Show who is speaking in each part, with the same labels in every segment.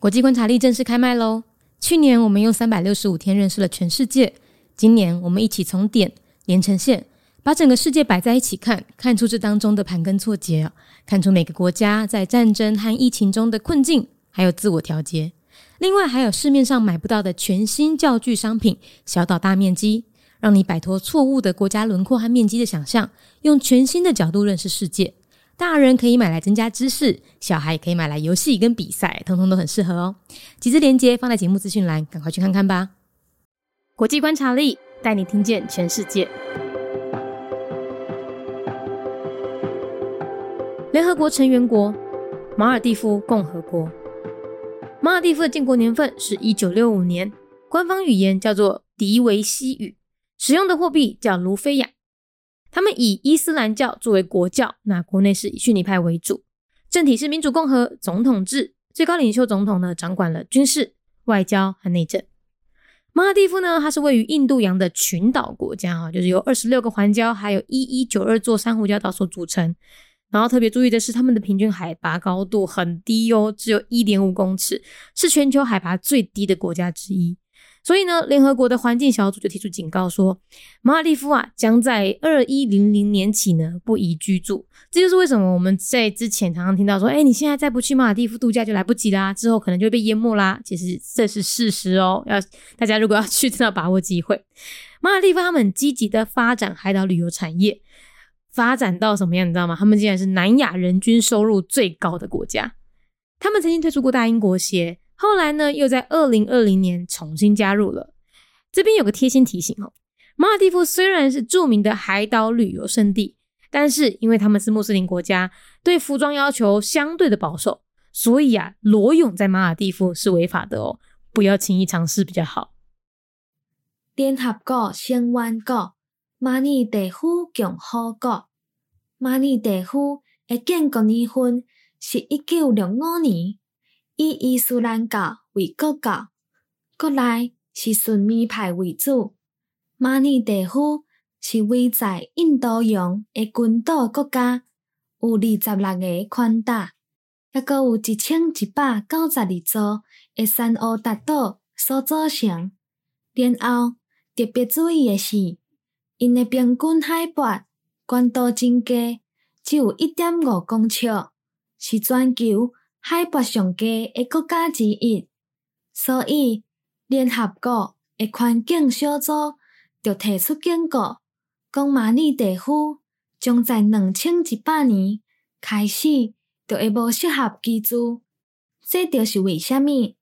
Speaker 1: 国际观察力正式开麦喽！去年我们用三百六十五天认识了全世界，今年我们一起从点连成线，把整个世界摆在一起看，看出这当中的盘根错节，看出每个国家在战争和疫情中的困境，还有自我调节。另外，还有市面上买不到的全新教具商品，小岛大面积，让你摆脱错误的国家轮廓和面积的想象，用全新的角度认识世界。大人可以买来增加知识，小孩也可以买来游戏跟比赛，通通都很适合哦。几支链接放在节目资讯栏，赶快去看看吧。国际观察力带你听见全世界。联合国成员国马尔蒂夫共和国，马尔蒂夫的建国年份是一九六五年，官方语言叫做迪维西语，使用的货币叫卢菲亚。他们以伊斯兰教作为国教，那国内是以逊尼派为主，政体是民主共和总统制，最高领袖总统呢掌管了军事、外交和内政。马尔蒂夫呢，它是位于印度洋的群岛国家啊，就是由二十六个环礁，还有一一九二座珊瑚礁岛所组成。然后特别注意的是，他们的平均海拔高度很低哦，只有一点五公尺，是全球海拔最低的国家之一。所以呢，联合国的环境小组就提出警告说，马尔蒂夫啊将在二一零零年起呢不宜居住。这就是为什么我们在之前常常听到说，哎，你现在再不去马尔蒂夫度假就来不及啦，之后可能就会被淹没啦。其实这是事实哦，要大家如果要去，真的要把握机会。马尔蒂夫他们积极的发展海岛旅游产业，发展到什么样，你知道吗？他们竟然是南亚人均收入最高的国家。他们曾经退出过大英国协。后来呢，又在二零二零年重新加入了。这边有个贴心提醒哦，马尔蒂夫虽然是著名的海岛旅游胜地，但是因为他们是穆斯林国家，对服装要求相对的保守，所以啊，裸泳在马尔蒂夫是违法的哦，不要轻易尝试比较好。
Speaker 2: 联合国成员国马尼地夫共和国，马尼地夫的建国年份是一九六五年。以伊斯兰教为国教，国内是逊尼派为主。马尼地夫是位在印度洋的群岛国家，有二十六个宽大，也阁有一千一百九十二座的山欧大岛所组成。然后特别注意的是，因的平均海拔高度真低，只有一点五公尺，是全球。海拔上低的国家之一，所以联合国的环境小组就提出警告，讲马尼地夫将在两千一百年开始就会无适合居住。这就是为虾米？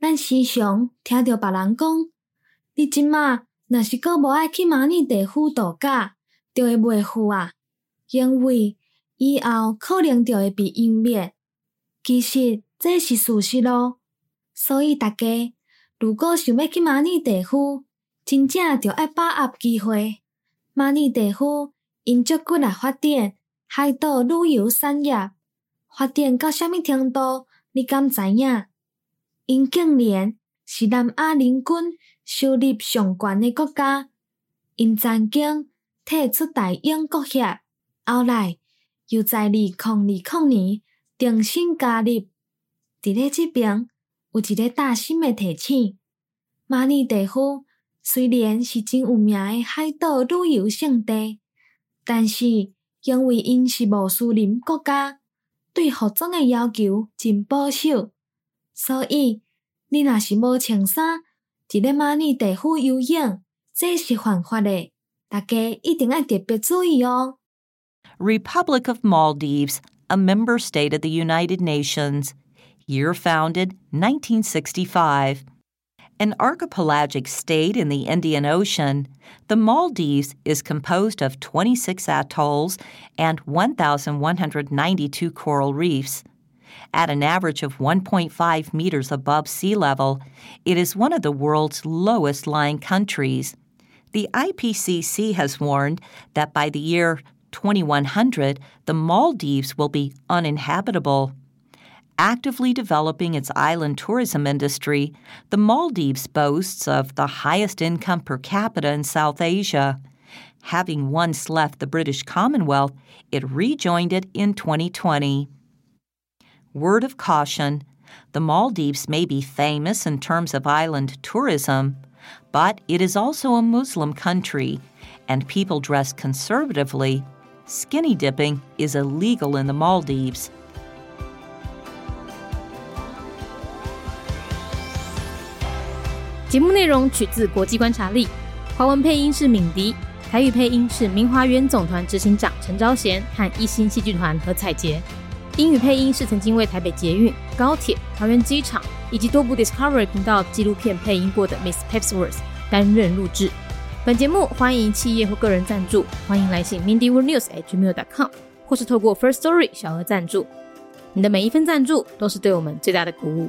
Speaker 2: 咱时常听到别人讲，你即马若是阁无爱去马尼地夫度假，就会袂赴啊，因为以后可能就会被湮灭。其实这是事实咯，所以大家如果想要去马尼地夫，真正就要把握机会。马尼地夫因足骨来发展海岛旅游产业，发展到虾米程度？你敢知影？因近年是南亚人均收入上悬的国家，因曾经退出大英国协，后来又在二零二零年。重新加入，伫咧即边有一个大心的提醒：马尼地夫虽然是真有名的海岛旅游胜地，但是因为因是穆斯林国家，对服装的要求真保守，所以你若是无穿衫伫咧马尼地夫游泳，这是犯法的。大家一定要特别注意哦。
Speaker 3: Republic of Maldives. A member state of the United Nations. Year founded 1965. An archipelagic state in the Indian Ocean, the Maldives is composed of 26 atolls and 1,192 coral reefs. At an average of 1.5 meters above sea level, it is one of the world's lowest lying countries. The IPCC has warned that by the year 2100, the Maldives will be uninhabitable. Actively developing its island tourism industry, the Maldives boasts of the highest income per capita in South Asia. Having once left the British Commonwealth, it rejoined it in 2020. Word of caution The Maldives may be famous in terms of island tourism, but it is also a Muslim country, and people dress conservatively Skinny dipping is illegal in the Maldives.
Speaker 1: 节目内容取自国际观察力，华文配音是敏迪，台语配音是明华园总团执行长陈昭贤和一星戏剧团何彩杰，英语配音是曾经为台北捷运、高铁、桃园机场以及多部 Discovery 频道纪录片配音过的 Miss Pepsworth 担任录制。 本节目欢迎企业或个人赞助，欢迎来信 mindyworldnews@gmail.com，或是透过 First Story 小额赞助。你的每一份赞助都是对我们最大的鼓舞。